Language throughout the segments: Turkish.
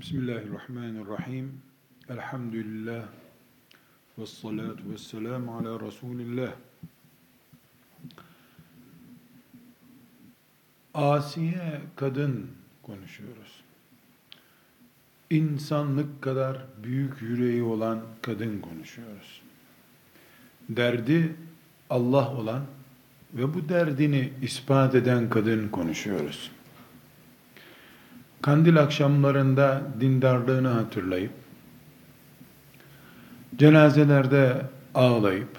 Bismillahirrahmanirrahim. Elhamdülillah. Ve salatu ve selamu ala Resulillah. Asiye kadın konuşuyoruz. İnsanlık kadar büyük yüreği olan kadın konuşuyoruz. Derdi Allah olan ve bu derdini ispat eden kadın konuşuyoruz. Kandil akşamlarında dindarlığını hatırlayıp, cenazelerde ağlayıp,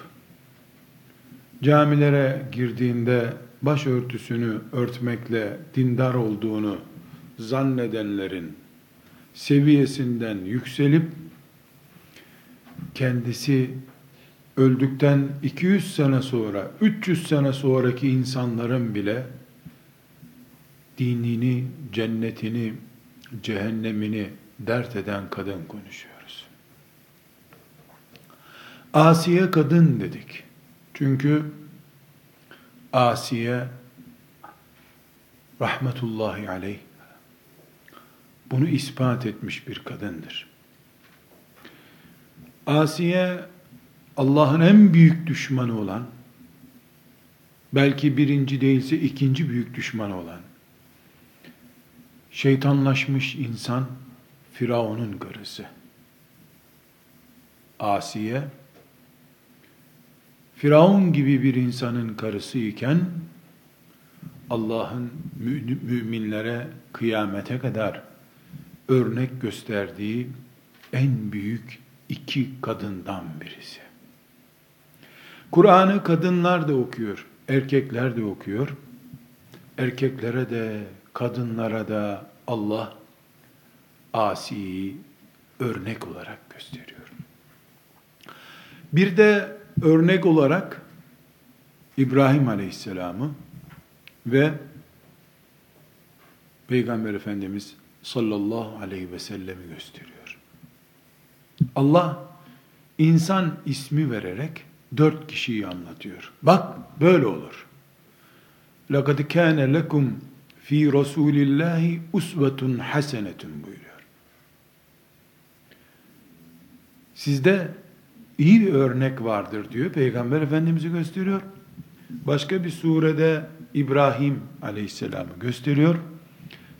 camilere girdiğinde başörtüsünü örtmekle dindar olduğunu zannedenlerin seviyesinden yükselip, kendisi öldükten 200 sene sonra, 300 sene sonraki insanların bile dinini, cennetini, cehennemini dert eden kadın konuşuyoruz. Asiye kadın dedik. Çünkü Asiye rahmetullahi aleyh bunu ispat etmiş bir kadındır. Asiye Allah'ın en büyük düşmanı olan belki birinci değilse ikinci büyük düşmanı olan şeytanlaşmış insan Firavun'un karısı. Asiye Firavun gibi bir insanın karısı iken Allah'ın müminlere kıyamete kadar örnek gösterdiği en büyük iki kadından birisi. Kur'an'ı kadınlar da okuyor, erkekler de okuyor. Erkeklere de kadınlara da Allah Asi'yi örnek olarak gösteriyor. Bir de örnek olarak İbrahim Aleyhisselam'ı ve Peygamber Efendimiz sallallahu aleyhi ve sellemi gösteriyor. Allah insan ismi vererek dört kişiyi anlatıyor. Bak böyle olur. لَقَدْ كَانَ لَكُمْ fi Resulillahi usvetun hasenetun buyuruyor. Sizde iyi bir örnek vardır diyor. Peygamber Efendimiz'i gösteriyor. Başka bir surede İbrahim Aleyhisselam'ı gösteriyor.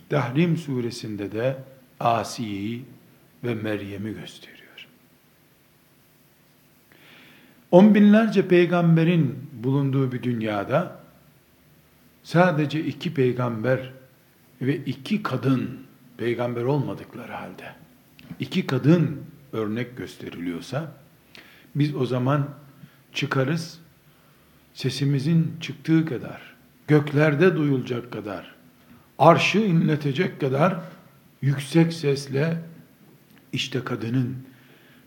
Tahrim suresinde de Asiye'yi ve Meryem'i gösteriyor. On binlerce peygamberin bulunduğu bir dünyada sadece iki peygamber ve iki kadın peygamber olmadıkları halde iki kadın örnek gösteriliyorsa biz o zaman çıkarız sesimizin çıktığı kadar göklerde duyulacak kadar arşı inletecek kadar yüksek sesle işte kadının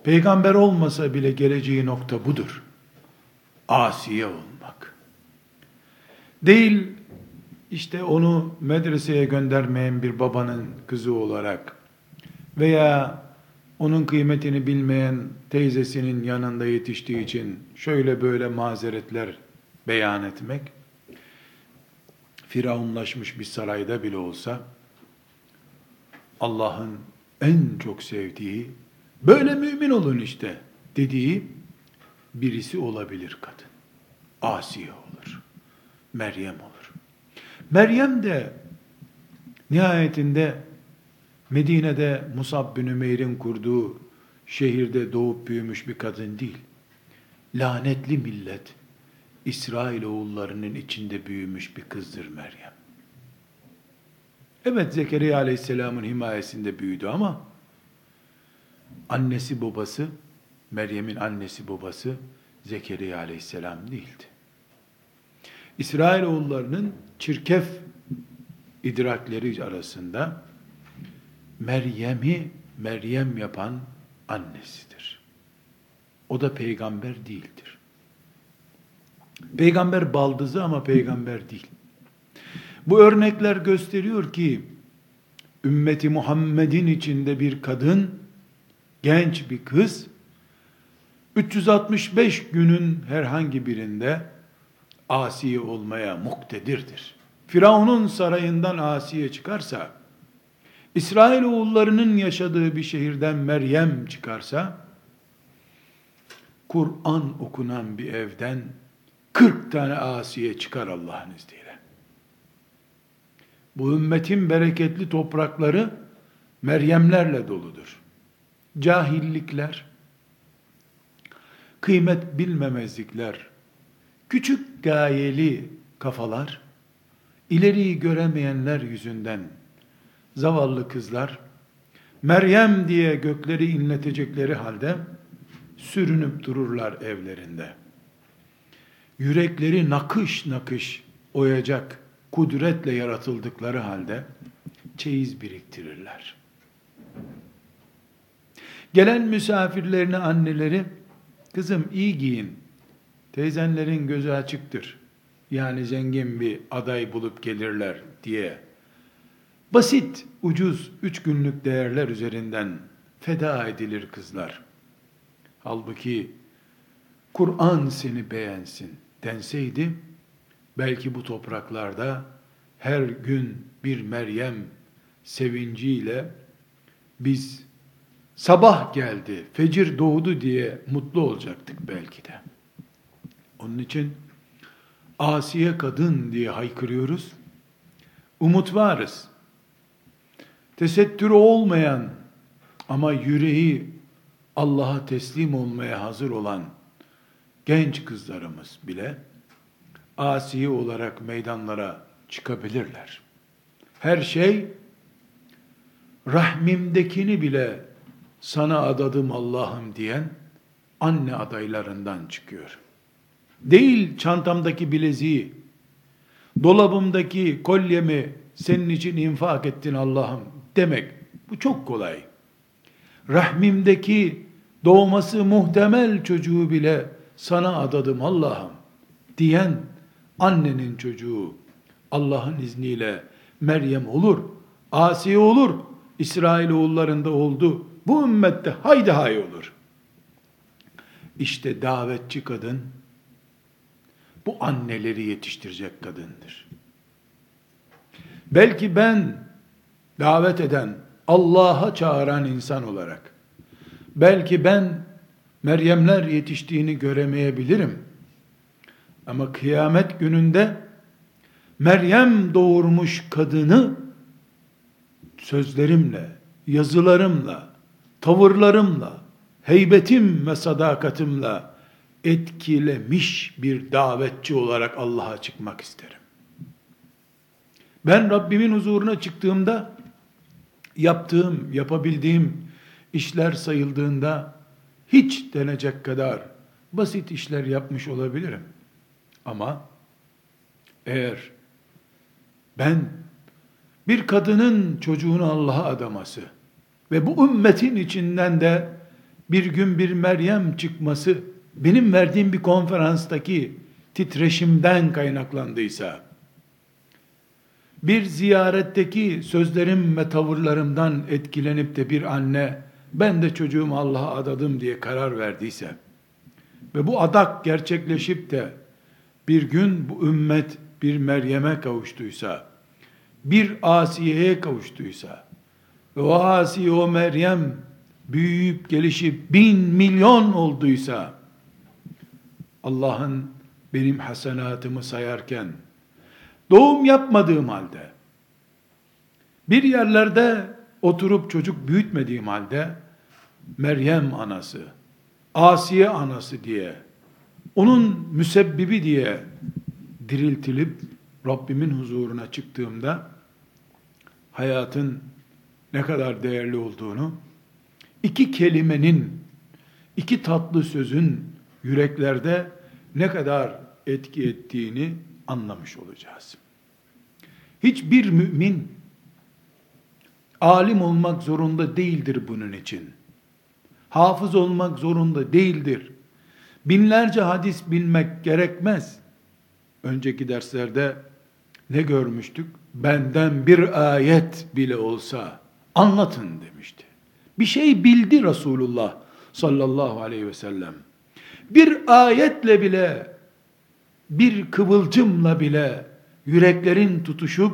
peygamber olmasa bile geleceği nokta budur. Asiye olmak. Değil işte onu medreseye göndermeyen bir babanın kızı olarak veya onun kıymetini bilmeyen teyzesinin yanında yetiştiği için şöyle böyle mazeretler beyan etmek, firavunlaşmış bir sarayda bile olsa, Allah'ın en çok sevdiği, böyle mümin olun işte dediği birisi olabilir kadın. Asiye olur, Meryem olur. Meryem de nihayetinde Medine'de Musab bin Ümeyr'in kurduğu şehirde doğup büyümüş bir kadın değil. Lanetli millet, İsrail oğullarının içinde büyümüş bir kızdır Meryem. Evet Zekeriya aleyhisselamın himayesinde büyüdü ama annesi babası, Meryem'in annesi babası Zekeriya aleyhisselam değildi. İsrail oğullarının çirkef idrakleri arasında Meryem'i Meryem yapan annesidir. O da peygamber değildir. Peygamber baldızı ama peygamber değil. Bu örnekler gösteriyor ki ümmeti Muhammed'in içinde bir kadın, genç bir kız 365 günün herhangi birinde asi olmaya muktedirdir. Firavun'un sarayından asiye çıkarsa, İsrailoğullarının yaşadığı bir şehirden Meryem çıkarsa, Kur'an okunan bir evden 40 tane asiye çıkar Allah'ın izniyle. Bu ümmetin bereketli toprakları Meryemlerle doludur. Cahillikler, kıymet bilmemezlikler, küçük gayeli kafalar, ileriyi göremeyenler yüzünden zavallı kızlar Meryem diye gökleri inletecekleri halde sürünüp dururlar evlerinde. Yürekleri nakış nakış oyacak kudretle yaratıldıkları halde çeyiz biriktirirler. Gelen misafirlerine anneleri, kızım iyi giyin, teyzenlerin gözü açıktır, yani zengin bir aday bulup gelirler diye basit, ucuz, üç günlük değerler üzerinden feda edilir kızlar. Halbuki Kur'an seni beğensin denseydi, belki bu topraklarda her gün bir Meryem sevinciyle biz sabah geldi, fecir doğdu diye mutlu olacaktık belki de. Onun için asiye kadın diye haykırıyoruz. Umut varız. Tesettürü olmayan ama yüreği Allah'a teslim olmaya hazır olan genç kızlarımız bile asiye olarak meydanlara çıkabilirler. Her şey rahmimdekini bile sana adadım Allah'ım diyen anne adaylarından çıkıyor. Değil çantamdaki bileziği, dolabımdaki kolyemi senin için infak ettin Allah'ım demek. Bu çok kolay. Rahmimdeki doğması muhtemel çocuğu bile sana adadım Allah'ım diyen annenin çocuğu Allah'ın izniyle Meryem olur, Asiye olur, İsrail oğullarında oldu. Bu ümmette haydi hay olur. İşte davetçi kadın bu anneleri yetiştirecek kadındır. Belki ben davet eden, Allah'a çağıran insan olarak, belki ben Meryemler yetiştiğini göremeyebilirim. Ama kıyamet gününde Meryem doğurmuş kadını sözlerimle, yazılarımla, tavırlarımla, heybetim ve sadakatimle etkilemiş bir davetçi olarak Allah'a çıkmak isterim. Ben Rabbimin huzuruna çıktığımda yaptığım, yapabildiğim işler sayıldığında hiç denecek kadar basit işler yapmış olabilirim. Ama eğer ben bir kadının çocuğunu Allah'a adaması ve bu ümmetin içinden de bir gün bir Meryem çıkması benim verdiğim bir konferanstaki titreşimden kaynaklandıysa, bir ziyaretteki sözlerim ve tavırlarımdan etkilenip de bir anne, ben de çocuğumu Allah'a adadım diye karar verdiyse, ve bu adak gerçekleşip de, bir gün bu ümmet bir Meryem'e kavuştuysa, bir Asiye'ye kavuştuysa, ve o Asiye o Meryem, büyüyüp gelişip bin milyon olduysa, Allah'ın benim hasenatımı sayarken, doğum yapmadığım halde, bir yerlerde oturup çocuk büyütmediğim halde, Meryem anası, Asiye anası diye, onun müsebbibi diye diriltilip Rabbimin huzuruna çıktığımda hayatın ne kadar değerli olduğunu, iki kelimenin, iki tatlı sözün yüreklerde ne kadar etki ettiğini anlamış olacağız. Hiçbir mümin alim olmak zorunda değildir bunun için. Hafız olmak zorunda değildir. Binlerce hadis bilmek gerekmez. Önceki derslerde ne görmüştük? Benden bir ayet bile olsa anlatın demişti. Bir şey bildi Resulullah sallallahu aleyhi ve sellem. Bir ayetle bile, bir kıvılcımla bile yüreklerin tutuşup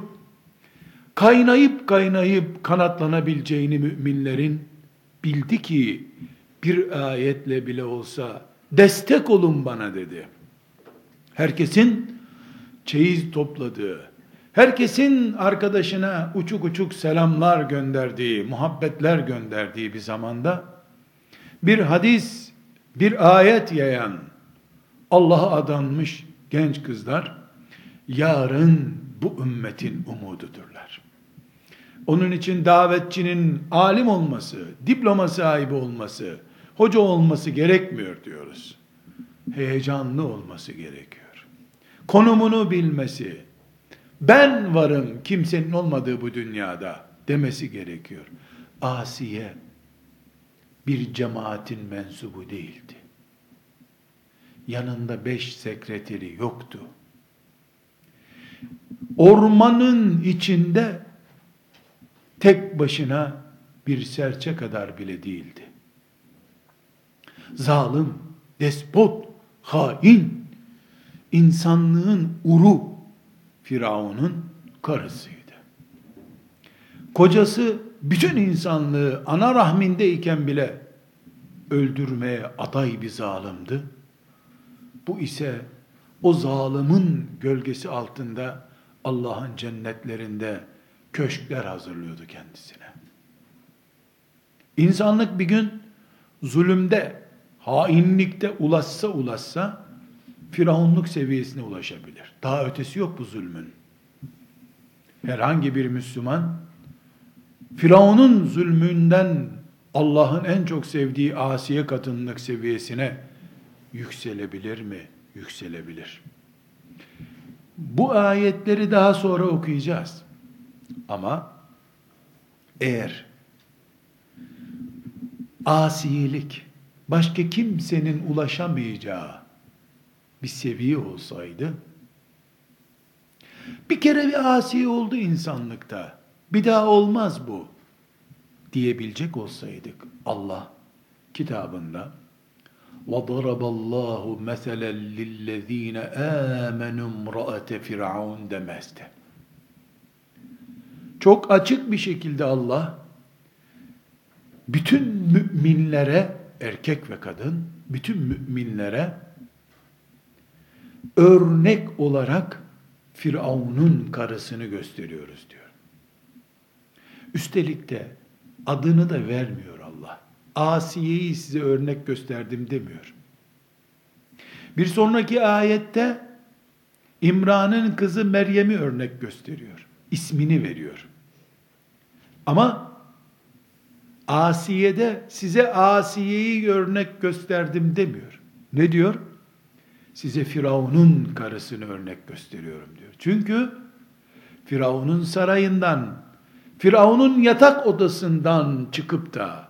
kaynayıp kaynayıp kanatlanabileceğini müminlerin bildi ki bir ayetle bile olsa destek olun bana dedi. Herkesin çeyiz topladığı, herkesin arkadaşına uçuk uçuk selamlar gönderdiği, muhabbetler gönderdiği bir zamanda bir hadis, bir ayet yayan Allah'a adanmış genç kızlar yarın bu ümmetin umududurlar. Onun için davetçinin alim olması, diploma sahibi olması, hoca olması gerekmiyor diyoruz. Heyecanlı olması gerekiyor. Konumunu bilmesi, ben varım kimsenin olmadığı bu dünyada demesi gerekiyor. Asiye bir cemaatin mensubu değildi. Yanında beş sekreteri yoktu. Ormanın içinde tek başına bir serçe kadar bile değildi. Zalim, despot, hain, insanlığın uru Firavun'un karısıydı. Kocası bütün insanlığı ana rahmindeyken bile öldürmeye aday bir zalimdi. Bu ise o zalimin gölgesi altında Allah'ın cennetlerinde köşkler hazırlıyordu kendisine. İnsanlık bir gün zulümde, hainlikte ulaşsa ulaşsa firavunluk seviyesine ulaşabilir. Daha ötesi yok bu zulmün. Herhangi bir Müslüman Firavun'un zulmünden Allah'ın en çok sevdiği asiye kadınlık seviyesine yükselebilir mi? Yükselebilir. Bu ayetleri daha sonra okuyacağız. Ama eğer asiyelik başka kimsenin ulaşamayacağı bir seviye olsaydı bir kere bir asi oldu insanlıkta. Bir daha olmaz bu diyebilecek olsaydık Allah kitabında وَضَرَبَ اللّٰهُ مَثَلًا لِلَّذ۪ينَ آمَنُوا امْرَأَةَ فِرْعَوْنَ demezdi. Çok açık bir şekilde Allah bütün müminlere erkek ve kadın bütün müminlere örnek olarak Firavun'un karısını gösteriyoruz diyor. Üstelik de adını da vermiyor Allah. Asiye'yi size örnek gösterdim demiyor. Bir sonraki ayette İmran'ın kızı Meryem'i örnek gösteriyor. İsmini veriyor. Ama Asiye'de size Asiye'yi örnek gösterdim demiyor. Ne diyor? Size Firavun'un karısını örnek gösteriyorum diyor. Çünkü Firavun'un sarayından, Firavun'un yatak odasından çıkıp da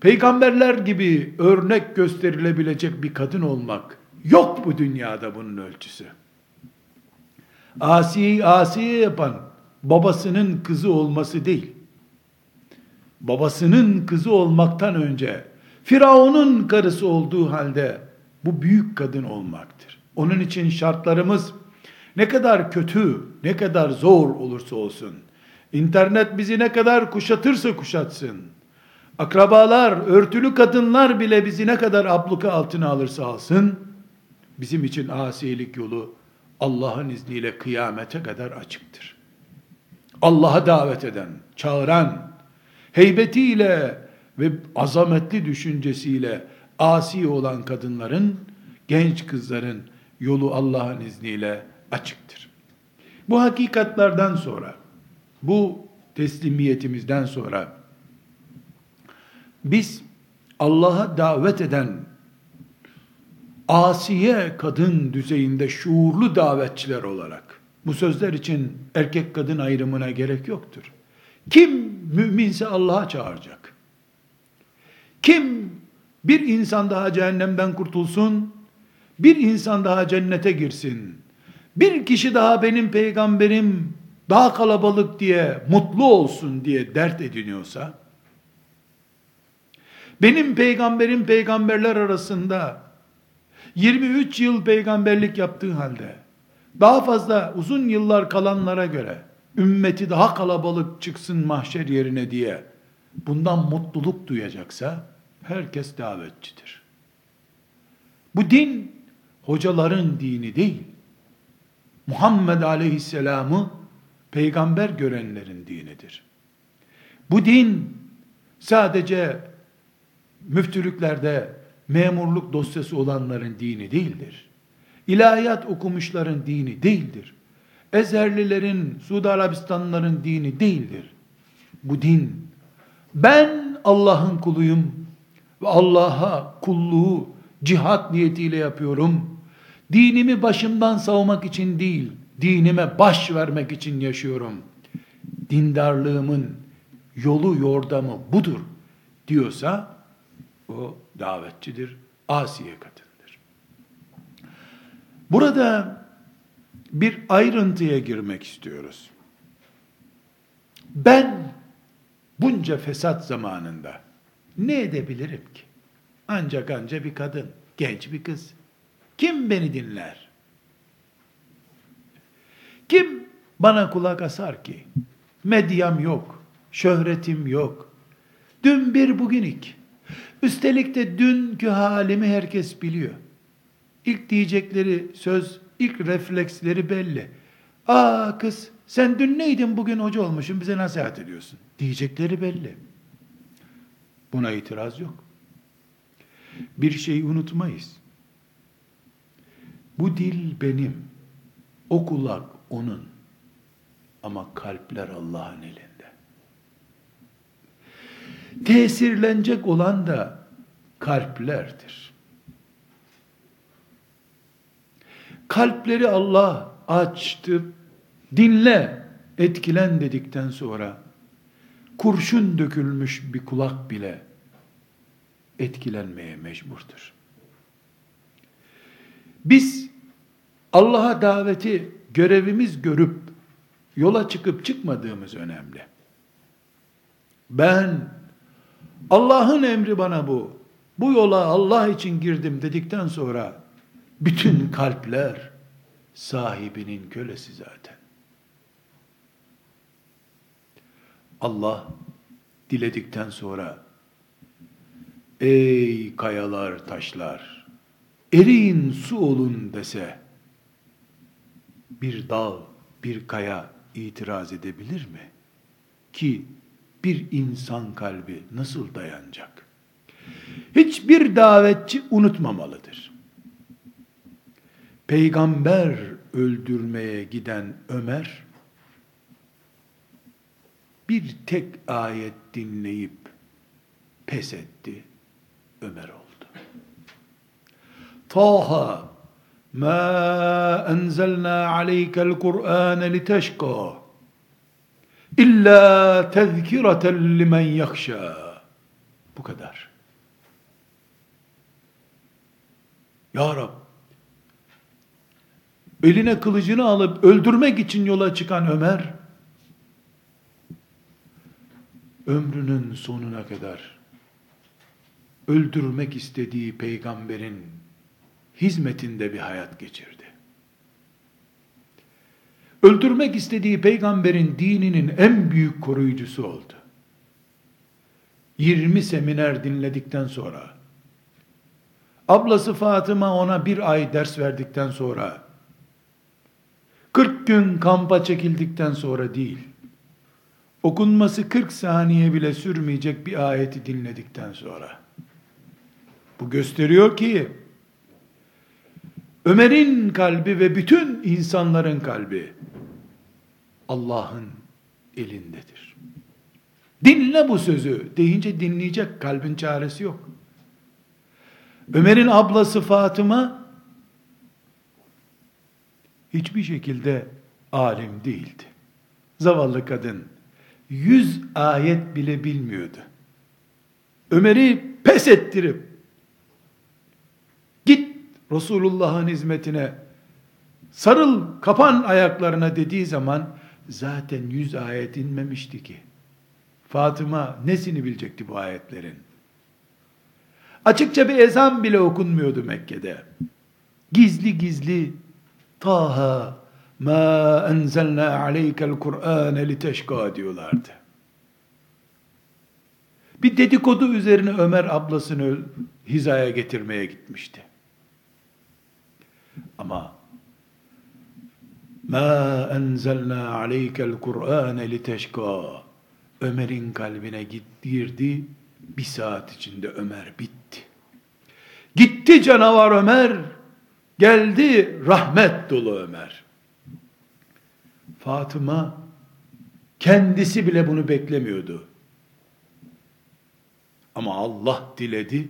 peygamberler gibi örnek gösterilebilecek bir kadın olmak yok bu dünyada bunun ölçüsü. Asiye'yi Asiye yapan babasının kızı olması değil. Babasının kızı olmaktan önce Firavun'un karısı olduğu halde bu büyük kadın olmaktır. Onun için şartlarımız ne kadar kötü, ne kadar zor olursa olsun, internet bizi ne kadar kuşatırsa kuşatsın, akrabalar, örtülü kadınlar bile bizi ne kadar abluka altına alırsa alsın, bizim için asilik yolu Allah'ın izniyle kıyamete kadar açıktır. Allah'a davet eden, çağıran, heybetiyle ve azametli düşüncesiyle asi olan kadınların, genç kızların yolu Allah'ın izniyle açıktır. Bu hakikatlardan sonra, bu teslimiyetimizden sonra, biz Allah'a davet eden asiye kadın düzeyinde şuurlu davetçiler olarak bu sözler için erkek kadın ayrımına gerek yoktur. Kim müminse Allah'a çağıracak. Kim bir insan daha cehennemden kurtulsun, bir insan daha cennete girsin, bir kişi daha benim peygamberim daha kalabalık diye, mutlu olsun diye dert ediniyorsa, benim peygamberim peygamberler arasında 23 yıl peygamberlik yaptığı halde daha fazla uzun yıllar kalanlara göre ümmeti daha kalabalık çıksın mahşer yerine diye bundan mutluluk duyacaksa herkes davetçidir. Bu din hocaların dini değil. Muhammed Aleyhisselam'ı peygamber görenlerin dinidir. Bu din sadece müftülüklerde memurluk dosyası olanların dini değildir. İlahiyat okumuşların dini değildir. Ezerlilerin, Suudi Arabistanlıların dini değildir. Bu din, ben Allah'ın kuluyum ve Allah'a kulluğu cihat niyetiyle yapıyorum. Dinimi başımdan savmak için değil, dinime baş vermek için yaşıyorum. Dindarlığımın yolu yordamı budur diyorsa o davetçidir, asiye kadındır. Burada bir ayrıntıya girmek istiyoruz. Ben bunca fesat zamanında ne edebilirim ki? Ancak anca bir kadın, genç bir kız. Kim beni dinler? Kim bana kulak asar ki? Medyam yok, şöhretim yok. Dün bir bugün iki. Üstelik de dünkü halimi herkes biliyor. İlk diyecekleri söz, ilk refleksleri belli. Aa kız sen dün neydin bugün hoca olmuşsun bize nasihat ediyorsun. Diyecekleri belli. Buna itiraz yok. Bir şeyi unutmayız. Bu dil benim, o kulak onun ama kalpler Allah'ın elinde. Tesirlenecek olan da kalplerdir. Kalpleri Allah açtı, dinle, etkilen dedikten sonra kurşun dökülmüş bir kulak bile etkilenmeye mecburdur. Biz Allah'a daveti görevimiz görüp yola çıkıp çıkmadığımız önemli. Ben Allah'ın emri bana bu. Bu yola Allah için girdim dedikten sonra bütün kalpler sahibinin kölesi zaten. Allah diledikten sonra ey kayalar taşlar eriyin su olun dese bir dağ bir kaya itiraz edebilir mi? Ki bir insan kalbi nasıl dayanacak? Hiçbir davetçi unutmamalıdır. Peygamber öldürmeye giden Ömer bir tek ayet dinleyip pes etti. Ömer oldu. Taha ma enzelna aleykel Kur'an liteşka illa tezkireten limen yakşa. Bu kadar. Ya Rab, eline kılıcını alıp öldürmek için yola çıkan Ömer, ömrünün sonuna kadar öldürmek istediği peygamberin hizmetinde bir hayat geçirdi. Öldürmek istediği peygamberin dininin en büyük koruyucusu oldu. 20 seminer dinledikten sonra, ablası Fatıma ona bir ay ders verdikten sonra, 40 gün kampa çekildikten sonra değil, okunması 40 saniye bile sürmeyecek bir ayeti dinledikten sonra, bu gösteriyor ki, Ömer'in kalbi ve bütün insanların kalbi Allah'ın elindedir. Dinle bu sözü deyince dinleyecek kalbin çaresi yok. Ömer'in ablası Fatıma hiçbir şekilde alim değildi. Zavallı kadın yüz ayet bile bilmiyordu. Ömer'i pes ettirip Resulullah'ın hizmetine sarıl kapan ayaklarına dediği zaman zaten yüz ayet inmemişti ki. Fatıma nesini bilecekti bu ayetlerin? Açıkça bir ezan bile okunmuyordu Mekke'de. Gizli gizli Taha ma enzelna aleykel Kur'ane liteşka diyorlardı. Bir dedikodu üzerine Ömer ablasını hizaya getirmeye gitmişti. Ama ma enzelna aleykel Kur'ane liteşka Ömer'in kalbine girdi. Bir saat içinde Ömer bitti. Gitti canavar Ömer. Geldi rahmet dolu Ömer. Fatıma kendisi bile bunu beklemiyordu. Ama Allah diledi.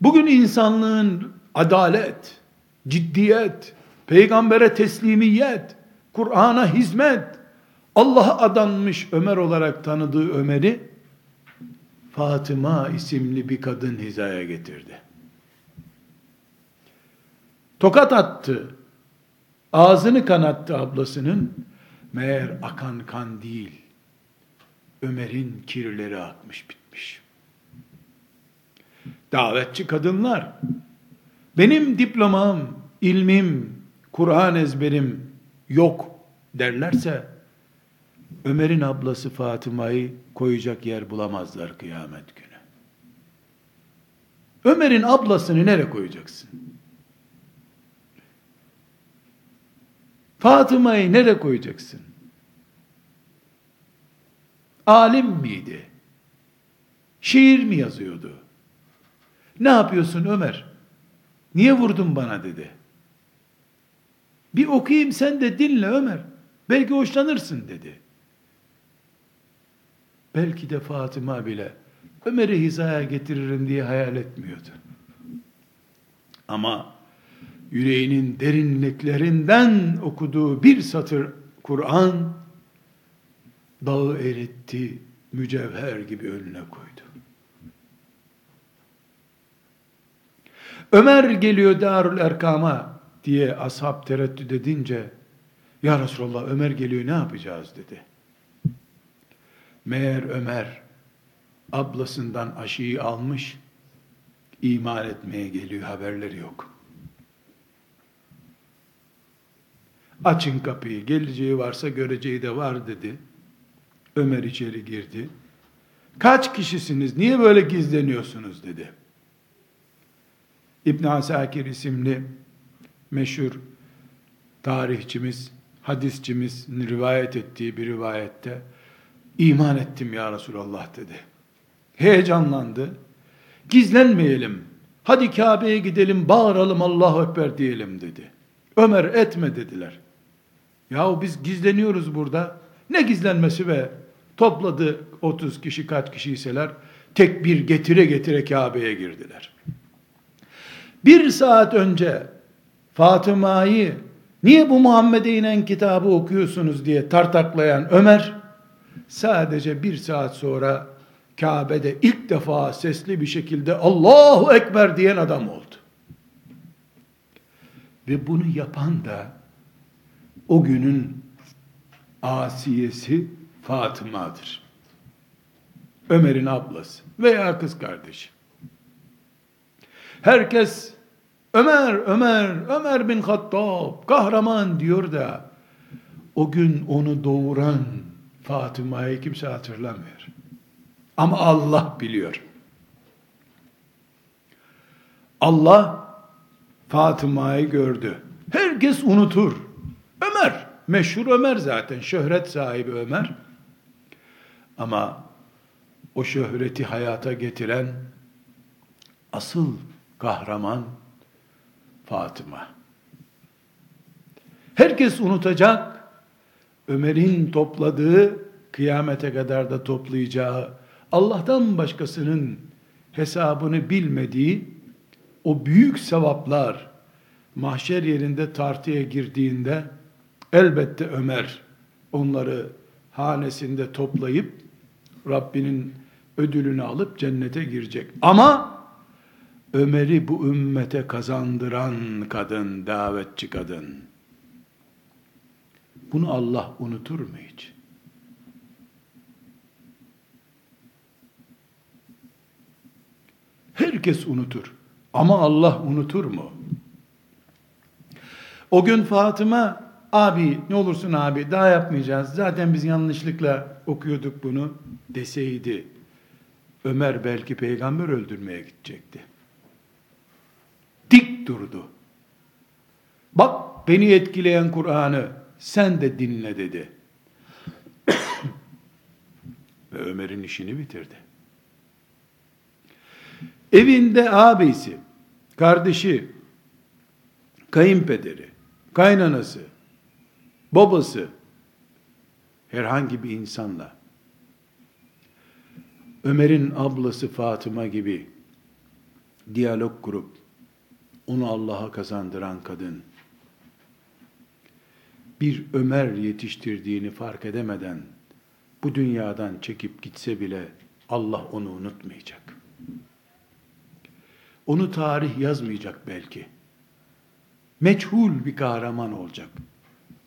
Bugün insanlığın adalet, ciddiyet, peygambere teslimiyet, Kur'an'a hizmet, Allah'a adanmış Ömer olarak tanıdığı Ömer'i Fatıma isimli bir kadın hizaya getirdi. Tokat attı. Ağzını kanattı ablasının. Meğer akan kan değil. Ömer'in kirleri akmış bitmiş. Davetçi kadınlar. Benim diplomam, ilmim, Kur'an ezberim yok derlerse Ömer'in ablası Fatıma'yı koyacak yer bulamazlar kıyamet günü. Ömer'in ablasını nereye koyacaksın? Fatıma'yı nereye koyacaksın? Alim miydi? Şiir mi yazıyordu? Ne yapıyorsun Ömer? Niye vurdun bana dedi. Bir okuyayım sen de dinle Ömer. Belki hoşlanırsın dedi. Belki de Fatıma bile Ömer'i hizaya getiririm diye hayal etmiyordu. Ama yüreğinin derinliklerinden okuduğu bir satır Kur'an dağı eritti, mücevher gibi önüne koydu. Ömer geliyor Darül Erkam'a diye ashab tereddüt edince Ya Resulallah Ömer geliyor ne yapacağız dedi. Meğer Ömer ablasından aşıyı almış, iman etmeye geliyor haberleri yok. Açın kapıyı, geleceği varsa göreceği de var dedi. Ömer içeri girdi. Kaç kişisiniz, niye böyle gizleniyorsunuz dedi. İbn Asakir isimli meşhur tarihçimiz, hadisçimiz rivayet ettiği bir rivayette iman ettim ya Resulallah dedi. Heyecanlandı. Gizlenmeyelim. Hadi Kabe'ye gidelim, bağıralım Allahu Ekber diyelim dedi. Ömer etme dediler. Yahu biz gizleniyoruz burada. Ne gizlenmesi be? Topladı 30 kişi kaç kişiyseler tek bir getire getire Kabe'ye girdiler. Bir saat önce Fatıma'yı niye bu Muhammed'e inen kitabı okuyorsunuz diye tartaklayan Ömer sadece bir saat sonra Kabe'de ilk defa sesli bir şekilde Allahu Ekber diyen adam oldu. Ve bunu yapan da o günün asiyesi Fatıma'dır. Ömer'in ablası veya kız kardeşi. Herkes Ömer, Ömer, Ömer bin Hattab, kahraman diyor da o gün onu doğuran Fatıma'yı kimse hatırlamıyor. Ama Allah biliyor. Allah Fatıma'yı gördü. Herkes unutur. Ömer, meşhur Ömer zaten, şöhret sahibi Ömer. Ama o şöhreti hayata getiren asıl kahraman Fatıma. Herkes unutacak Ömer'in topladığı kıyamete kadar da toplayacağı Allah'tan başkasının hesabını bilmediği o büyük sevaplar mahşer yerinde tartıya girdiğinde elbette Ömer onları hanesinde toplayıp Rabbinin ödülünü alıp cennete girecek. Ama Ömer'i bu ümmete kazandıran kadın, davetçi kadın. Bunu Allah unutur mu hiç? Herkes unutur. Ama Allah unutur mu? O gün Fatıma abi ne olursun abi daha yapmayacağız. Zaten biz yanlışlıkla okuyorduk bunu deseydi Ömer belki peygamber öldürmeye gidecekti. Dik durdu. Bak beni etkileyen Kur'an'ı sen de dinle dedi. Ve Ömer'in işini bitirdi. Evinde abisi, kardeşi, kayınpederi, kaynanası, babası, herhangi bir insanla, Ömer'in ablası Fatıma gibi diyalog kurup, onu Allah'a kazandıran kadın, bir Ömer yetiştirdiğini fark edemeden, bu dünyadan çekip gitse bile Allah onu unutmayacak. Onu tarih yazmayacak belki. Meçhul bir kahraman olacak.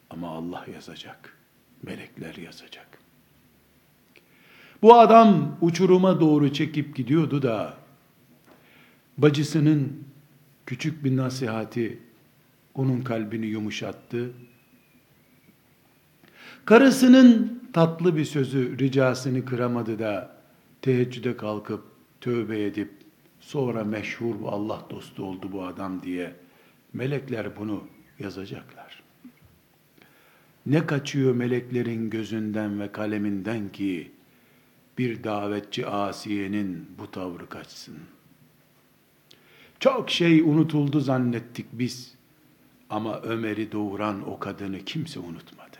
Ama Allah yazacak. Melekler yazacak. Bu adam uçuruma doğru çekip gidiyordu da bacısının küçük bir nasihati onun kalbini yumuşattı. Karısının tatlı bir sözü ricasını kıramadı da teheccüde kalkıp tövbe edip sonra meşhur Allah dostu oldu bu adam diye melekler bunu yazacaklar. Ne kaçıyor meleklerin gözünden ve kaleminden ki bir davetçi Asiye'nin bu tavrı kaçsın. Çok şey unutuldu zannettik biz ama Ömer'i doğuran o kadını kimse unutmadı.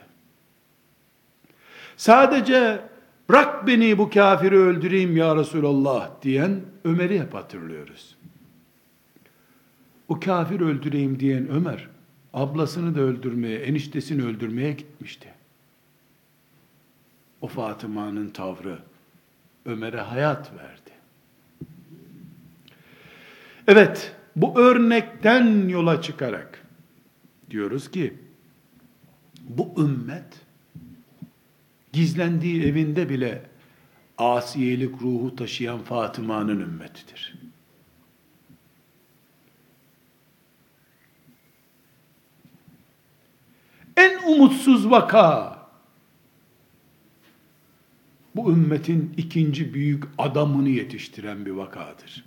Sadece bırak beni bu kafiri öldüreyim ya Resulallah diyen Ömer'i hep hatırlıyoruz. O kafir öldüreyim diyen Ömer, ablasını da öldürmeye, eniştesini öldürmeye gitmişti. O Fatıma'nın tavrı Ömer'e hayat verdi. Evet, bu örnekten yola çıkarak diyoruz ki bu ümmet gizlendiği evinde bile asiyelik ruhu taşıyan Fatıma'nın ümmetidir. En umutsuz vaka bu ümmetin ikinci büyük adamını yetiştiren bir vakadır.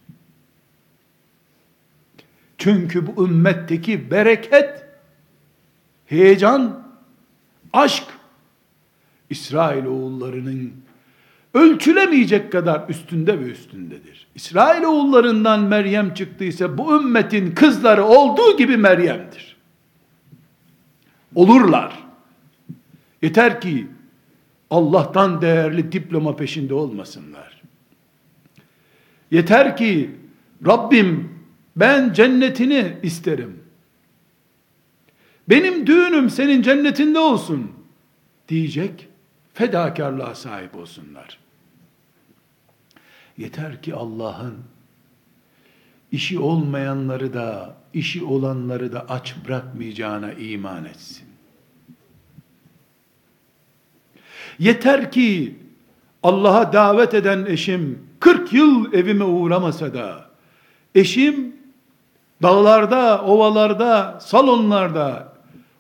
Çünkü bu ümmetteki bereket, heyecan, aşk, İsrail oğullarının ölçülemeyecek kadar üstünde ve üstündedir. İsrail oğullarından Meryem çıktıysa bu ümmetin kızları olduğu gibi Meryem'dir. Olurlar. Yeter ki Allah'tan değerli diploma peşinde olmasınlar. Yeter ki Rabbim ben cennetini isterim. Benim düğünüm senin cennetinde olsun diyecek fedakarlığa sahip olsunlar. Yeter ki Allah'ın işi olmayanları da, işi olanları da aç bırakmayacağına iman etsin. Yeter ki Allah'a davet eden eşim 40 yıl evime uğramasa da eşim dağlarda, ovalarda, salonlarda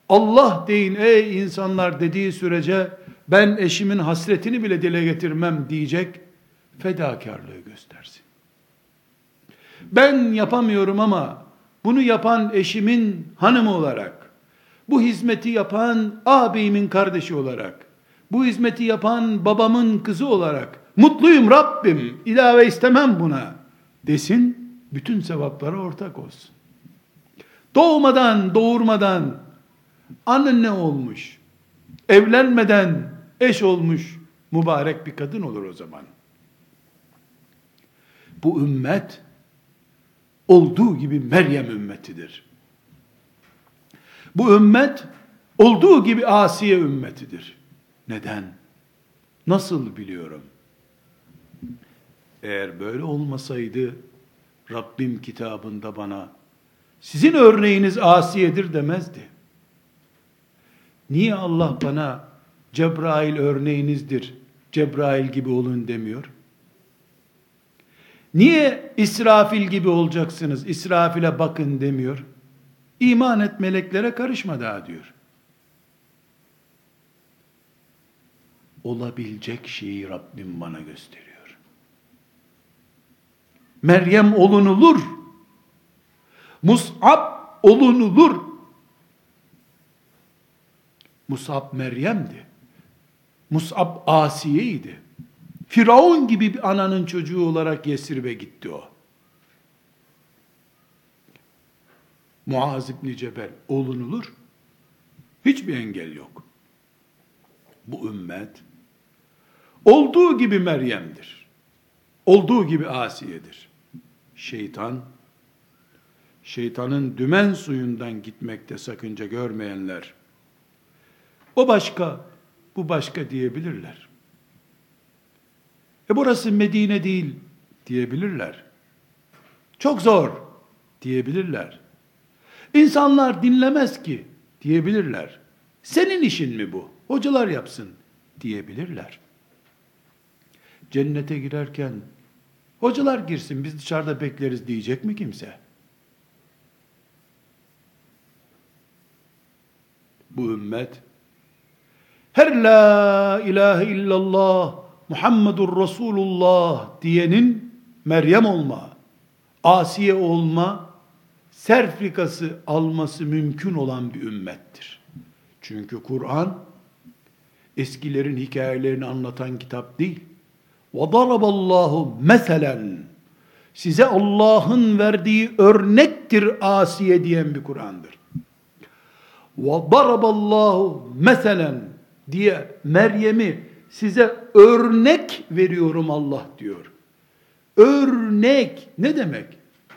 Allah deyin ey insanlar dediği sürece ben eşimin hasretini bile dile getirmem diyecek fedakarlığı göstersin. Ben yapamıyorum ama bunu yapan eşimin hanımı olarak, bu hizmeti yapan ağabeyimin kardeşi olarak, bu hizmeti yapan babamın kızı olarak, mutluyum Rabbim, ilave istemem buna desin, bütün sevaplara ortak olsun. Doğmadan, doğurmadan, anne ne olmuş? Evlenmeden eş olmuş mübarek bir kadın olur o zaman. Bu ümmet olduğu gibi Meryem ümmetidir. Bu ümmet olduğu gibi Asiye ümmetidir. Neden? Nasıl biliyorum? Eğer böyle olmasaydı Rabbim kitabında bana sizin örneğiniz asiyedir demezdi. Niye Allah bana Cebrail örneğinizdir, Cebrail gibi olun demiyor? Niye İsrafil gibi olacaksınız, İsrafil'e bakın demiyor? İman et meleklere karışma daha diyor. Olabilecek şeyi Rabbim bana gösteriyor. Meryem olunulur. Mus'ab olunulur. Mus'ab Meryem'di. Mus'ab Asiye'ydi. Firavun gibi bir ananın çocuğu olarak Yesrib'e gitti o. Muaz İbni Cebel olunulur. Hiçbir engel yok. Bu ümmet olduğu gibi Meryem'dir. Olduğu gibi Asiye'dir. Şeytan şeytanın dümen suyundan gitmekte sakınca görmeyenler o başka, bu başka diyebilirler. E burası Medine değil diyebilirler. Çok zor diyebilirler. İnsanlar dinlemez ki diyebilirler. Senin işin mi bu? Hocalar yapsın diyebilirler. Cennete girerken hocalar girsin biz dışarıda bekleriz diyecek mi kimse? Bu ümmet her la ilahe illallah Muhammedur Resulullah diyenin Meryem olma, Asiye olma, serfikası alması mümkün olan bir ümmettir. Çünkü Kur'an eskilerin hikayelerini anlatan kitap değil. وَضَرَبَ اللّٰهُ meselen Size Allah'ın verdiği örnektir Asiye diyen bir Kur'an'dır. وَضَرَبَ اللّٰهُ meselen diye Meryem'i size örnek veriyorum Allah diyor. Örnek ne demek?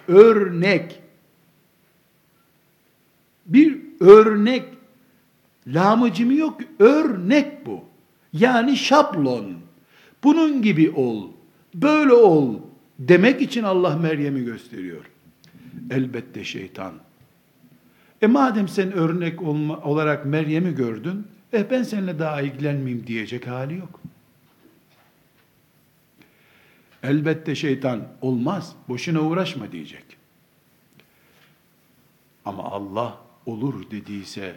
Örnek. Bir örnek lamıcımı yok. Örnek bu. Yani şablon. Bunun gibi ol. Böyle ol. Demek için Allah Meryem'i gösteriyor. Elbette şeytan. E madem sen örnek olma, olarak Meryem'i gördün, e ben seninle daha ilgilenmeyeyim diyecek hali yok. Elbette şeytan olmaz, boşuna uğraşma diyecek. Ama Allah olur dediyse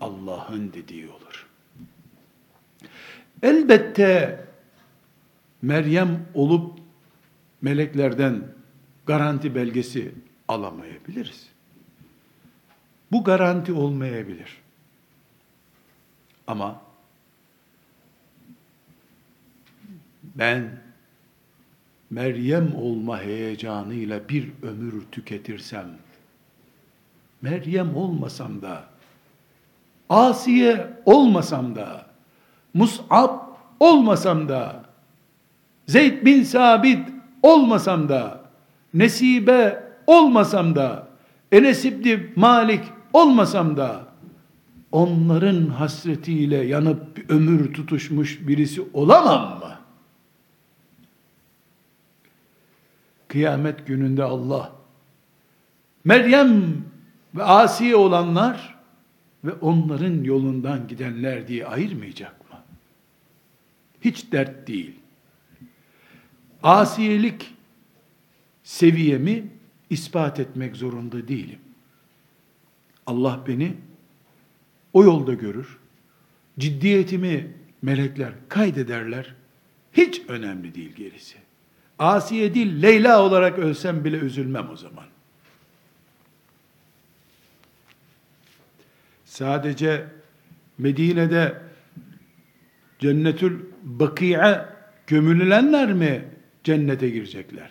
Allah'ın dediği olur. Elbette Meryem olup meleklerden garanti belgesi alamayabiliriz. Bu garanti olmayabilir. Ama ben Meryem olma heyecanıyla bir ömür tüketirsem, Meryem olmasam da, Asiye olmasam da, Mus'ab olmasam da, Zeyd bin Sabit olmasam da, Nesibe olmasam da, Enes İbni Malik olmasam da, onların hasretiyle yanıp bir ömür tutuşmuş birisi olamam mı? Kıyamet gününde Allah Meryem ve Asiye olanlar ve onların yolundan gidenler diye ayırmayacak mı? Hiç dert değil. Asiyelik seviyemi ispat etmek zorunda değilim. Allah beni o yolda görür. Ciddiyetimi melekler kaydederler. Hiç önemli değil gerisi. Asiye değil, Leyla olarak ölsem bile üzülmem o zaman. Sadece Medine'de Cennetül Baki'e gömülülenler mi cennete girecekler?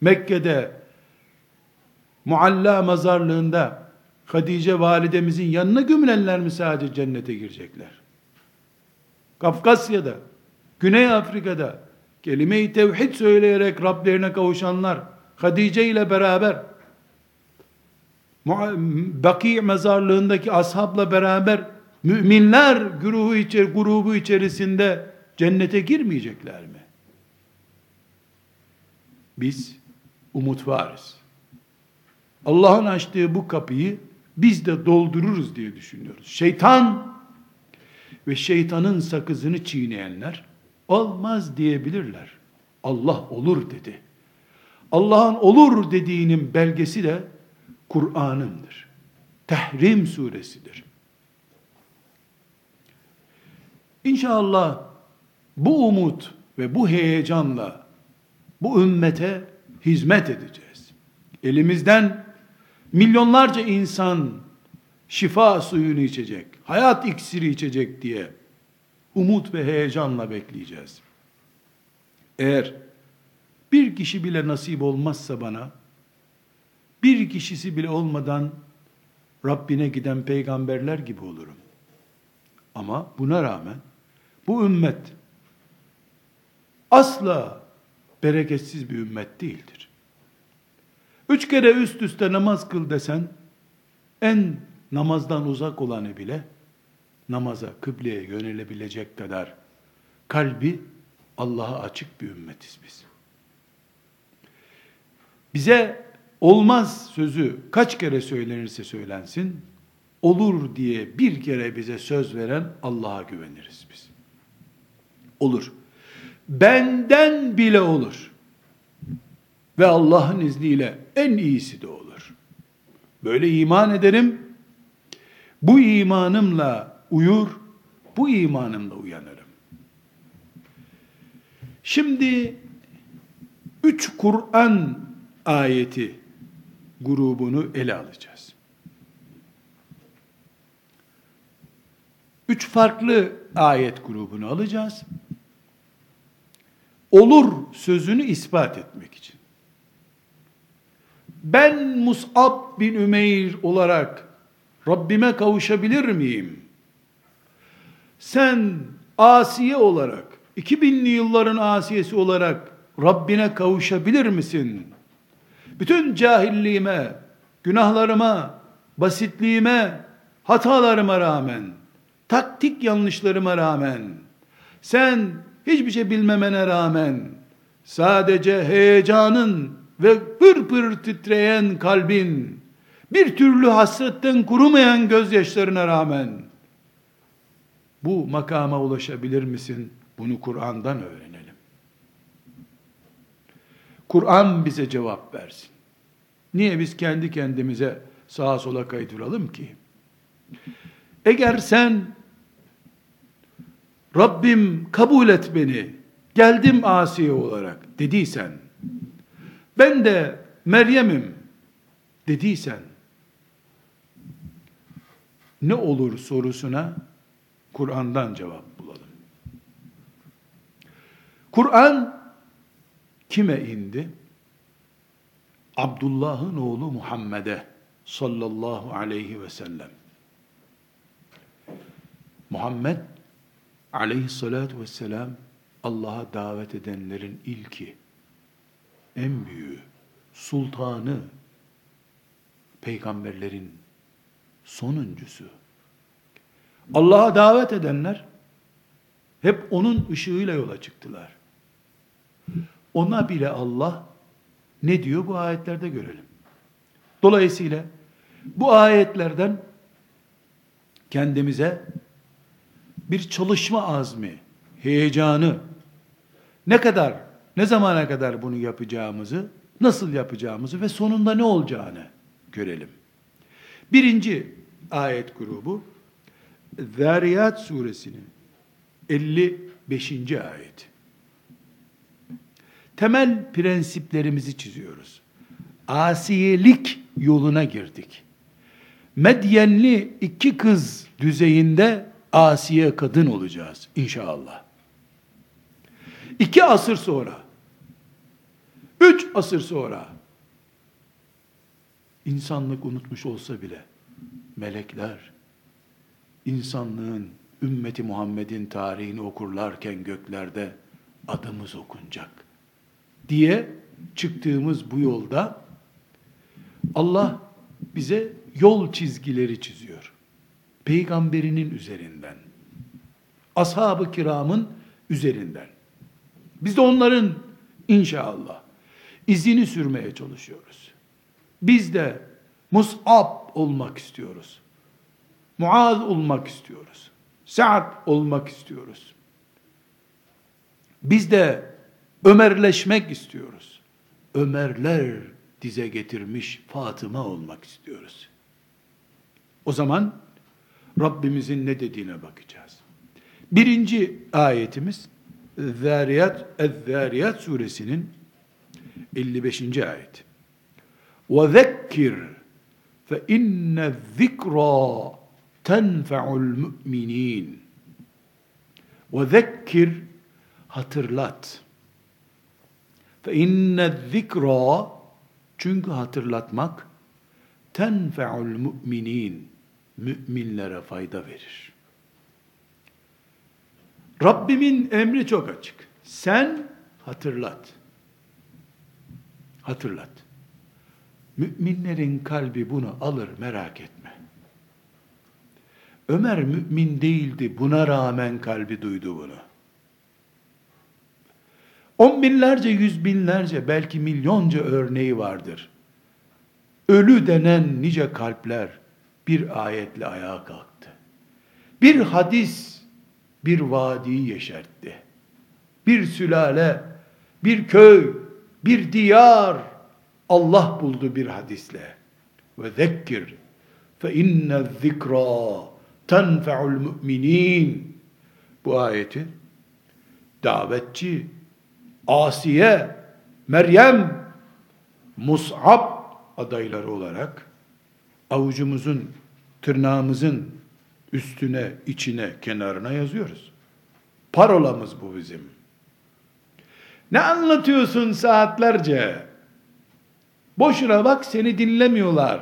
Mekke'de Mualla mazarlığında Hatice validemizin yanına gömülenler mi sadece cennete girecekler? Kafkasya'da, Güney Afrika'da kelime-i tevhid söyleyerek Rablerine kavuşanlar Hatice ile beraber Baki mezarlığındaki ashabla beraber müminler grubu, içer, grubu içerisinde cennete girmeyecekler mi? Biz umut varız. Allah'ın açtığı bu kapıyı biz de doldururuz diye düşünüyoruz. Şeytan ve şeytanın sakızını çiğneyenler olmaz diyebilirler. Allah olur dedi. Allah'ın olur dediğinin belgesi de Kur'an'ındır. Tehrim suresidir. İnşallah bu umut ve bu heyecanla bu ümmete hizmet edeceğiz. Elimizden milyonlarca insan şifa suyunu içecek, hayat iksiri içecek diye umut ve heyecanla bekleyeceğiz. Eğer bir kişi bile nasip olmazsa bana, bir kişisi bile olmadan Rabbine giden peygamberler gibi olurum. Ama buna rağmen bu ümmet asla bereketsiz bir ümmet değildir. Üç kere üst üste namaz kıl desen, en namazdan uzak olanı bile, namaza, kıbleye yönelebilecek kadar kalbi Allah'a açık bir ümmetiz biz. Bize olmaz sözü kaç kere söylenirse söylensin, olur diye bir kere bize söz veren Allah'a güveniriz biz. Olur. Benden bile olur. Ve Allah'ın izniyle en iyisi de olur. Böyle iman ederim. Bu imanımla uyur, bu imanımla uyanırım. Şimdi üç Kur'an ayeti grubunu ele alacağız. Üç farklı ayet grubunu alacağız. Olur sözünü ispat etmek için. Ben Mus'ab bin Ümeyr olarak Rabbime kavuşabilir miyim? Sen asiye olarak, 2000'li yılların asiyesi olarak Rabbine kavuşabilir misin? Bütün cahilliğime, günahlarıma, basitliğime, hatalarıma rağmen, taktik yanlışlarıma rağmen, sen hiçbir şey bilmemene rağmen, sadece heyecanın ve pır pır titreyen kalbin, bir türlü hasretten kurumayan gözyaşlarına rağmen, bu makama ulaşabilir misin? Bunu Kur'an'dan öğrenelim. Kur'an bize cevap versin. Niye biz kendi kendimize sağa sola kaydıralım ki? Eğer sen Rabbim kabul et beni, geldim Asiye olarak dediysen, ben de Meryem'im dediysen, ne olur sorusuna Kur'an'dan cevap bulalım. Kur'an kime indi? Abdullah'ın oğlu Muhammed'e sallallahu aleyhi ve sellem. Muhammed aleyhissalatu vesselam Allah'a davet edenlerin ilki, en büyüğü, sultanı, peygamberlerin sonuncusu. Allah'a davet edenler hep onun ışığıyla yola çıktılar. Ona bile Allah ne diyor bu ayetlerde görelim. Dolayısıyla bu ayetlerden kendimize bir çalışma azmi, heyecanı, ne kadar, ne zamana kadar bunu yapacağımızı, nasıl yapacağımızı ve sonunda ne olacağını görelim. Birinci ayet grubu, Zariyat suresinin 55. ayet. Temel prensiplerimizi çiziyoruz. Asiyelik yoluna girdik. Medyenli iki kız düzeyinde asiye kadın olacağız inşallah. İki asır sonra, üç asır sonra, insanlık unutmuş olsa bile, melekler, insanlığın, ümmeti Muhammed'in tarihini okurlarken göklerde adımız okunacak diye çıktığımız bu yolda Allah bize yol çizgileri çiziyor. Peygamberinin üzerinden. Ashab-ı kiramın üzerinden. Biz de onların inşallah izini sürmeye çalışıyoruz. Biz de Mus'ab olmak istiyoruz. Muaz olmak istiyoruz. Sa'd olmak istiyoruz. Biz de Ömerleşmek istiyoruz. Ömerler dize getirmiş Fatıma olmak istiyoruz. O zaman Rabbimizin ne dediğine bakacağız. Birinci ayetimiz Zariyat, Ez-Zariyat suresinin 55. ayet. Ve zekkir fe inne zikra tenfe'ul müminin. Ve zekkir hatırlat. Fe inne zikra çünkü hatırlatmak tenfe'ul müminin müminlere fayda verir. Rabbimin emri çok açık. Sen hatırlat. Hatırlat. Müminlerin kalbi bunu alır merak etme. Ömer mümin değildi buna rağmen kalbi duydu bunu. On binlerce, yüz binlerce, belki milyonca örneği vardır. Ölü denen nice kalpler bir ayetle ayağa kalktı. Bir hadis bir vadiyi yeşertti. Bir sülale, bir köy, bir diyar Allah buldu bir hadisle. Ve zekkir fe inne zikra tenfe'ul müminin. Bu ayeti davetçi Asiye, Meryem, Mus'ab adayları olarak avucumuzun, tırnağımızın üstüne, içine, kenarına yazıyoruz. Parolamız bu bizim. Ne anlatıyorsun saatlerce? Boşuna bak seni dinlemiyorlar.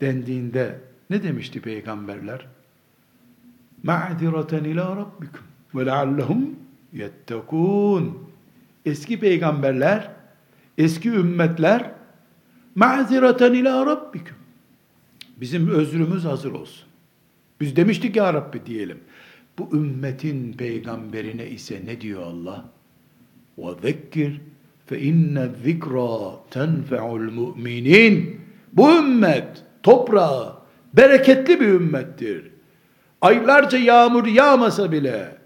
Dendiğinde ne demişti peygamberler? Ma'zireten ila rabbikum ve leallehum yettekûn. Eski peygamberler, eski ümmetler ma'zireten ila rabbikum. Bizim özrümüz hazır olsun. Biz demiştik ya Rabbi diyelim. Bu ümmetin peygamberine ise ne diyor Allah? وَذَكِّرْ فَاِنَّ الذِّكْرَى تَنْفَعُ الْمُؤْمِنِينَ Bu ümmet, toprağı, bereketli bir ümmettir. Aylarca yağmur yağmasa bile,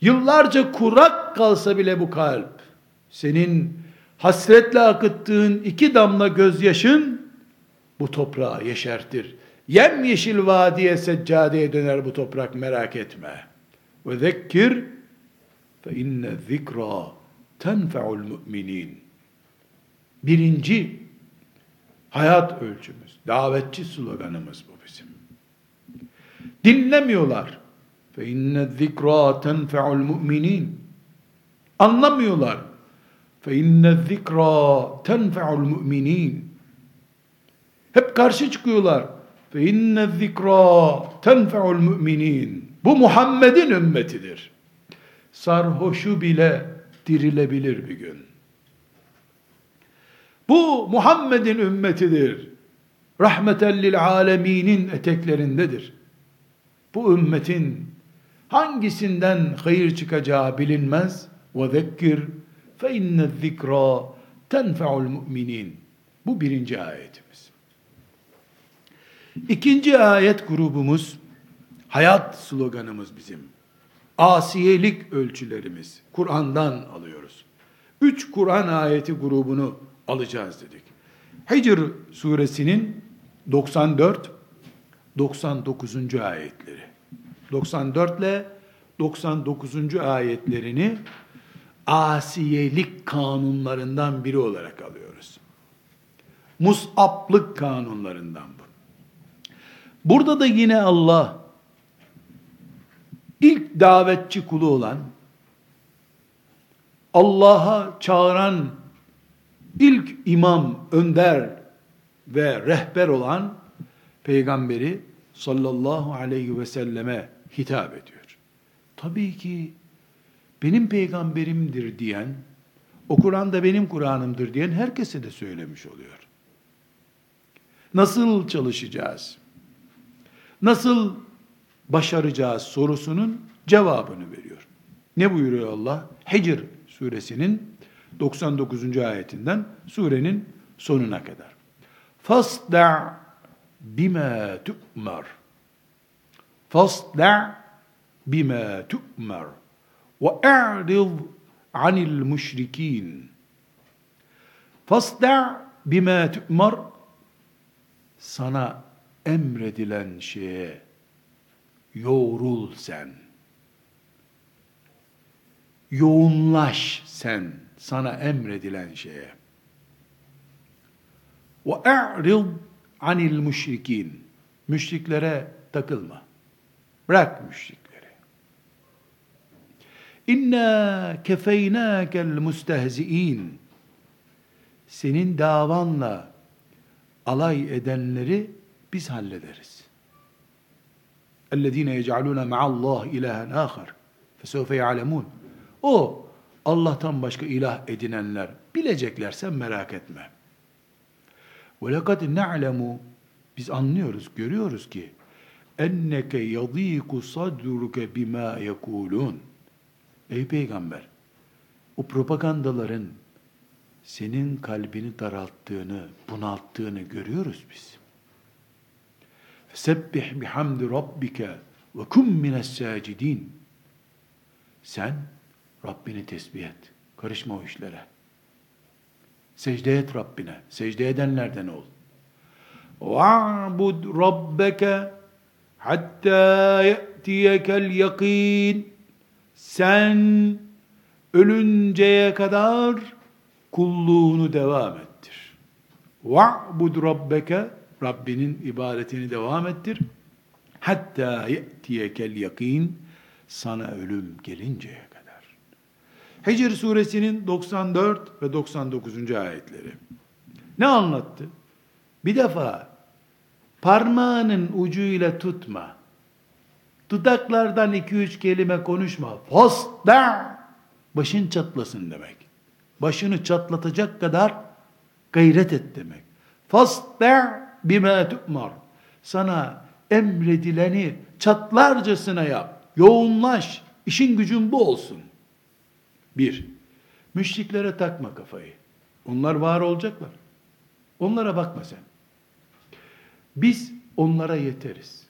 yıllarca kurak kalsa bile bu kalp, senin hasretle akıttığın iki damla gözyaşın, bu toprağı yeşertir. Yem yeşil vadiye seccadeye döner bu toprak merak etme. Ve zekkir fe inne zikra tenfe'ul müminin. Birinci hayat ölçümüz, davetçi sloganımız bu bizim. Dinlemiyorlar. Fe inne zikra tenfe'ul müminin. Anlamıyorlar. Fe inne zikra tenfe'ul müminin. Hep karşı çıkıyorlar. Fe inne zikra tenfe'ul müminin. Bu Muhammed'in ümmetidir. Sarhoşu bile dirilebilir bir gün. Bu Muhammed'in ümmetidir. Rahmeten lil aleminin eteklerindedir. Bu ümmetin hangisinden hayır çıkacağı bilinmez. Ve zekkir fe inne zikra tenfe'ul müminin. Bu birinci ayetimiz. İkinci ayet grubumuz, hayat sloganımız bizim. Asiyelik ölçülerimiz. Kur'an'dan alıyoruz. Üç Kur'an ayeti grubunu alacağız dedik. Hicr suresinin 94 99. ayetleri. 94 ile 99. ayetlerini asiyelik kanunlarından biri olarak alıyoruz. Mus'aplık kanunlarından bu. Burada da yine Allah ilk davetçi kulu olan Allah'a çağıran ilk imam, önder ve rehber olan peygamberi sallallahu aleyhi ve selleme hitap ediyor. Tabii ki benim peygamberimdir diyen, o Kur'an da benim Kur'an'ımdır diyen herkese de söylemiş oluyor. Nasıl çalışacağız? Nasıl başaracağız sorusunun cevabını veriyor. Ne buyuruyor Allah? Hicr suresinin 99. ayetinden surenin sonuna kadar. Fasda bima tu'mar. Fasda bima tu'mar. Ve a'rid anil müşrikin. Fasda bima tu'mar. Sana emredilen şeye yoğrul sen. yoğunlaş sen sana emredilen şeye. Ve e'rid anil müşrikin. Müşriklere takılma. Bırak müşrikleri. İnna kefeynâkel mustehzi'in. Senin davanla alay edenleri biz hallederiz. اَلَّذ۪ينَ يَجْعَلُونَ مَعَ اللّٰهِ اِلَٰهًا آخَرٍ فَسَوْفَ يَعْلَمُونَ O Allah'tan başka ilah edinenler bileceklerse merak etme. وَلَقَدْ نَعْلَمُ Biz anlıyoruz, görüyoruz ki enneke yadîku sadruke bima yekulun. Ey peygamber, o propagandaların senin kalbini daralttığını, bunalttığını görüyoruz biz. Sebbih bihamdi rabbike ve kum mines sacidin. Sen Rabbini tesbih et. Karışma o işlere. Secde et Rabbine. Secde edenlerden ol. Ve'bud rabbeke hatta ye'tiyekel yakin. Sen ölünceye kadar kulluğunu devam ettir. Ve'bud rabbeke Rabbinin ibadetini devam ettir. Hatta ye'tiyekel yakin sana ölüm gelinceye kadar. Hicr suresinin 94 ve 99. ayetleri. Ne anlattı? Bir defa parmağının ucuyla tutma. Dudaklardan iki üç kelime konuşma. Fasda başın çatlasın demek. Başını çatlatacak kadar gayret et demek. Fasda bima tu'mar. Sana emredileni çatlarcasına yap. Yoğunlaş. İşin gücün bu olsun. Bir, müşriklere takma kafayı. Onlar var olacaklar. Onlara bakma sen. Biz onlara yeteriz.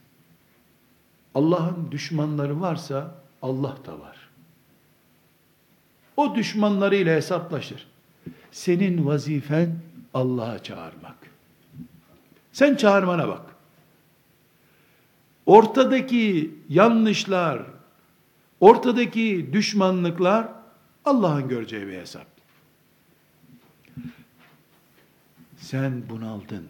Allah'ın düşmanları varsa Allah da var. O düşmanlarıyla hesaplaşır. Senin vazifen Allah'a çağırmak. Sen çağırmana bak. Ortadaki yanlışlar, ortadaki düşmanlıklar Allah'ın göreceği bir hesap. Sen bunaldın.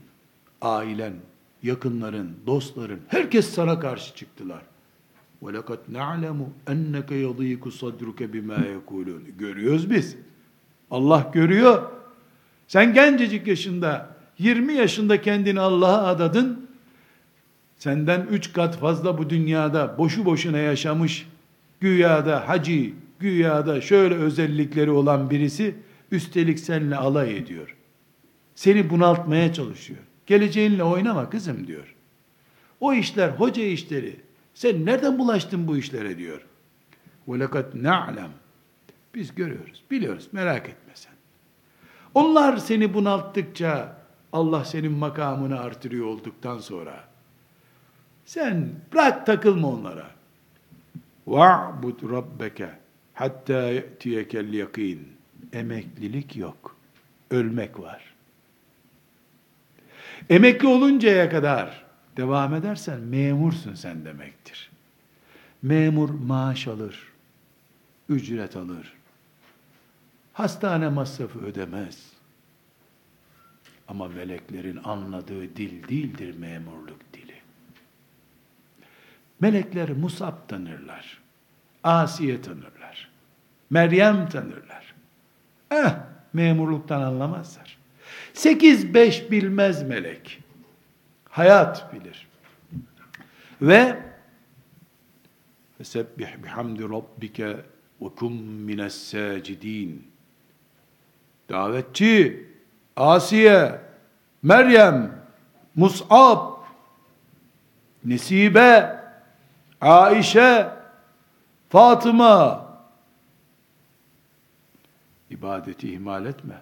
Ailen, yakınların, dostların, herkes sana karşı çıktılar. وَلَقَدْ نَعْلَمُ اَنَّكَ يَضِيكُ صَدْرُكَ بِمَا يَقُولُونَ Görüyoruz biz. Allah görüyor. Sen gencecik yaşında, 20 yaşında kendini Allah'a adadın. Senden üç kat fazla bu dünyada boşu boşuna yaşamış, güyada hacı, güyada şöyle özellikleri olan birisi, üstelik seninle alay ediyor. Seni bunaltmaya çalışıyor. Geleceğinle oynama kızım diyor. O işler hoca işleri. Sen nereden bulaştın bu işlere diyor. وَلَقَدْ نَعْلَمْ Biz görüyoruz, biliyoruz, merak etme sen. Onlar seni bunalttıkça Allah senin makamını artırıyor olduktan sonra. Sen bırak takılma onlara. Va'bud rabbeke hatta ye'tiyekel yakin. Emeklilik yok. Ölmek var. Emekli oluncaya kadar devam edersen memursun sen demektir. Memur maaş alır, ücret alır. Hastane masrafı ödemez ama meleklerin anladığı dil değildir memurluk dili. Melekler Musab tanırlar. Asiye tanırlar. Meryem tanırlar. Eh, memurluktan anlamazlar. Sekiz beş bilmez melek. Hayat bilir. Ve Fesebbih bihamdi rabbike ve kum mines sacidin. Davetçi, Asiye, Meryem, Mus'ab, Nesibe, Aişe, Fatıma. İbadeti ihmal etme.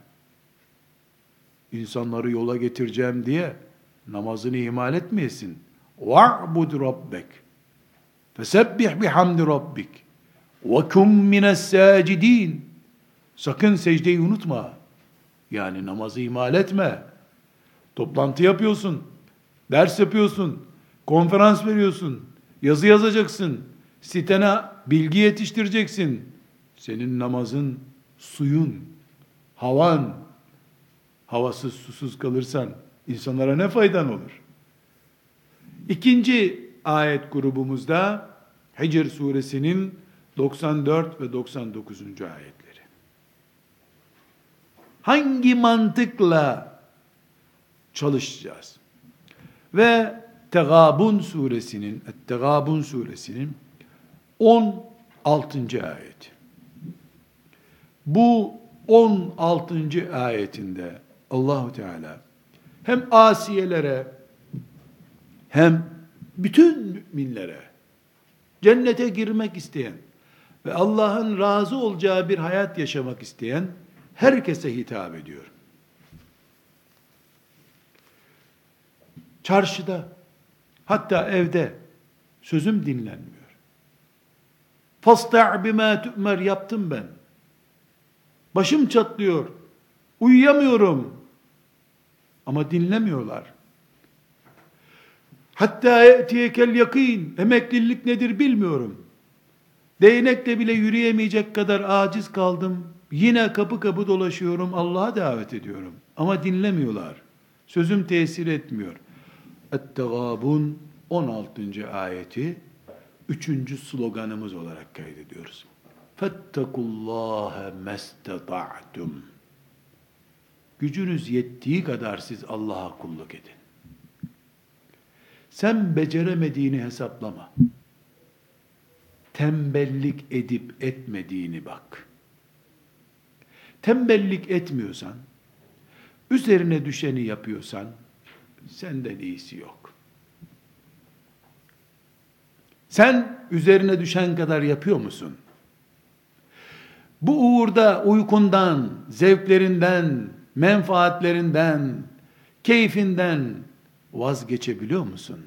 İnsanları yola getireceğim diye namazını ihmal etmeyesin. Va'bud rabbek. Fesebbih bihamdi rabbik. Ve kum mines sacidin. Sakın secdeyi unutma. Yani namazı ihmal etme. Toplantı yapıyorsun, ders yapıyorsun, konferans veriyorsun, yazı yazacaksın, sitene bilgi yetiştireceksin. Senin namazın, suyun, havan, havasız susuz kalırsan insanlara ne faydan olur? İkinci ayet grubumuzda Hicr suresinin 94 ve 99. ayetleri. Hangi mantıkla çalışacağız? Ve Tegabun suresinin, Tegabun suresinin 16. ayet. Bu 16. ayetinde Allahu Teala hem asiyelere hem bütün müminlere cennete girmek isteyen ve Allah'ın razı olacağı bir hayat yaşamak isteyen herkese hitap ediyor. Çarşıda, hatta evde sözüm dinlenmiyor. Fasta' bima tu'mer yaptım ben. Başım çatlıyor. Uyuyamıyorum. Ama dinlemiyorlar. Hatta etiyekel yakin. Emeklilik nedir bilmiyorum. Değnekle bile yürüyemeyecek kadar aciz kaldım. Yine kapı kapı dolaşıyorum. Allah'a davet ediyorum. Ama dinlemiyorlar. Sözüm tesir etmiyor. Et-Tegabun 16. ayeti üçüncü sloganımız olarak kaydediyoruz. Fettekullâhe mesteta'tum. Gücünüz yettiği kadar siz Allah'a kulluk edin. Sen beceremediğini hesaplama. Tembellik edip etmediğini bak. Tembellik etmiyorsan, üzerine düşeni yapıyorsan, senden iyisi yok. Sen üzerine düşen kadar yapıyor musun? Bu uğurda uykundan, zevklerinden, menfaatlerinden, keyfinden vazgeçebiliyor musun?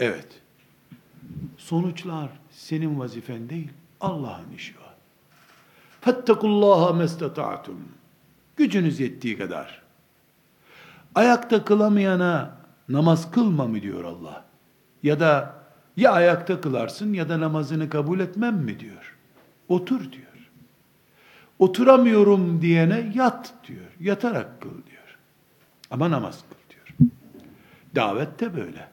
Evet. Sonuçlar senin vazifen değil, Allah'ın işi o. Fettekullaha mestata'tum. Gücünüz yettiği kadar. Ayakta kılamayana namaz kılma mı diyor Allah? Ya da ya ayakta kılarsın ya da namazını kabul etmem mi diyor. Otur diyor. Oturamıyorum diyene yat diyor. Yatarak kıl diyor. Ama namaz kıl diyor. Davet de böyle.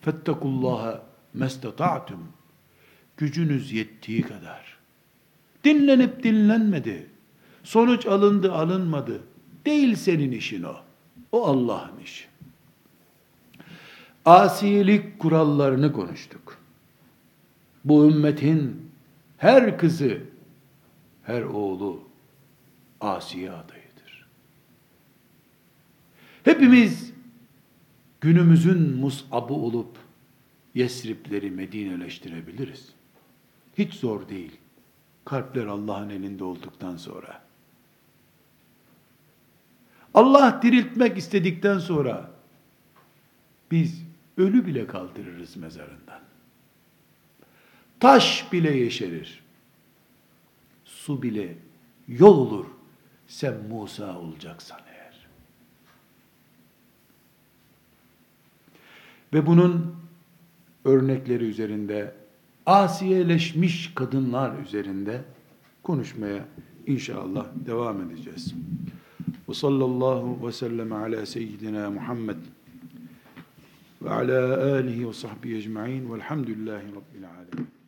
Fettekullaha mestata'tum. Gücünüz yettiği kadar. Dinlenip dinlenmedi. Sonuç alındı alınmadı. Değil senin işin o. O Allah'ın işi. Asilik kurallarını konuştuk. Bu ümmetin her kızı, her oğlu asiye adayıdır. Hepimiz günümüzün musabı olup Yesripleri Medineleştirebiliriz. Hiç zor değil. Kalpler Allah'ın elinde olduktan sonra. Allah diriltmek istedikten sonra biz ölü bile kaldırırız mezarından. Taş bile yeşerir. Su bile yol olur. Sen Musa olacaksan eğer. Ve bunun örnekleri üzerinde asiyeleşmiş kadınlar üzerinde konuşmaya inşallah devam edeceğiz. Ve sallallahu ve sellem ala seyyidina Muhammed ve ala alihi ve sahbihi ecma'in velhamdülillahi rabbil alemin.